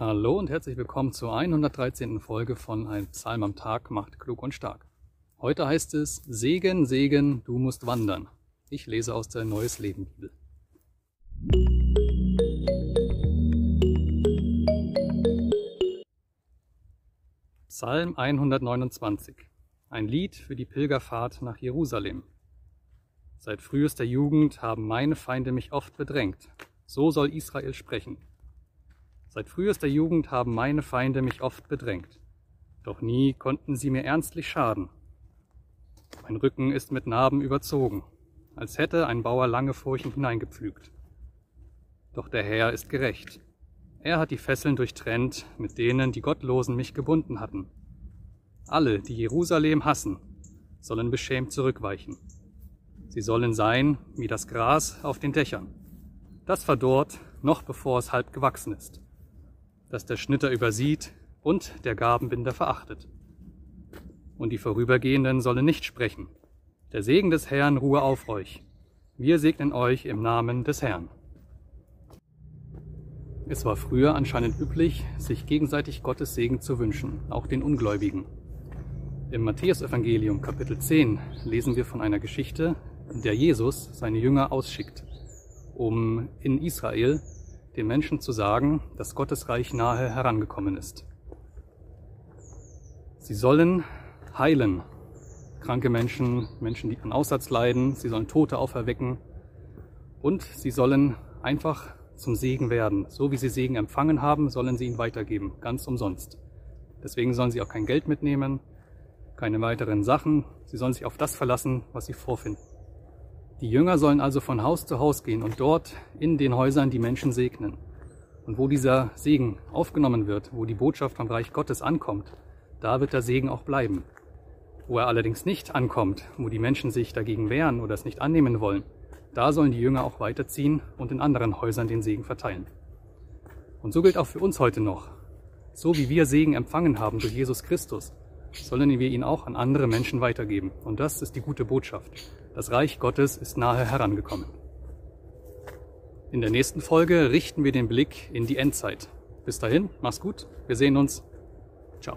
Hallo und herzlich willkommen zur 113. Folge von Ein Psalm am Tag macht klug und stark. Heute heißt es Segen, Segen, du musst wandern. Ich lese aus der Neues Leben Bibel. Psalm 129. Ein Lied für die Pilgerfahrt nach Jerusalem. Seit frühester Jugend haben meine Feinde mich oft bedrängt. So soll Israel sprechen. Seit frühester Jugend haben meine Feinde mich oft bedrängt, doch nie konnten sie mir ernstlich schaden. Mein Rücken ist mit Narben überzogen, als hätte ein Bauer lange Furchen hineingepflügt. Doch der Herr ist gerecht. Er hat die Fesseln durchtrennt, mit denen die Gottlosen mich gebunden hatten. Alle, die Jerusalem hassen, sollen beschämt zurückweichen. Sie sollen sein wie das Gras auf den Dächern. Das verdorrt, noch bevor es halb gewachsen ist das der Schnitter übersieht und der Gabenbinder verachtet. Und die Vorübergehenden sollen nicht sprechen. Der Segen des Herrn ruhe auf euch. Wir segnen euch im Namen des Herrn. Es war früher anscheinend üblich, sich gegenseitig Gottes Segen zu wünschen, auch den Ungläubigen. Im Matthäusevangelium Kapitel 10 lesen wir von einer Geschichte, in der Jesus seine Jünger ausschickt, um in Israel den Menschen zu sagen, dass Gottes Reich nahe herangekommen ist. Sie sollen heilen, kranke Menschen, Menschen, die an Aussatz leiden, sie sollen Tote auferwecken und sie sollen einfach zum Segen werden. So wie sie Segen empfangen haben, sollen sie ihn weitergeben, ganz umsonst. Deswegen sollen sie auch kein Geld mitnehmen, keine weiteren Sachen, sie sollen sich auf das verlassen, was sie vorfinden. Die Jünger sollen also von Haus zu Haus gehen und dort in den Häusern die Menschen segnen. Und wo dieser Segen aufgenommen wird, wo die Botschaft vom Reich Gottes ankommt, da wird der Segen auch bleiben. Wo er allerdings nicht ankommt, wo die Menschen sich dagegen wehren oder es nicht annehmen wollen, da sollen die Jünger auch weiterziehen und in anderen Häusern den Segen verteilen. Und so gilt auch für uns heute noch. So wie wir Segen empfangen haben durch Jesus Christus, sollen wir ihn auch an andere Menschen weitergeben. Und das ist die gute Botschaft. Das Reich Gottes ist nahe herangekommen. In der nächsten Folge richten wir den Blick in die Endzeit. Bis dahin, mach's gut, wir sehen uns. Ciao.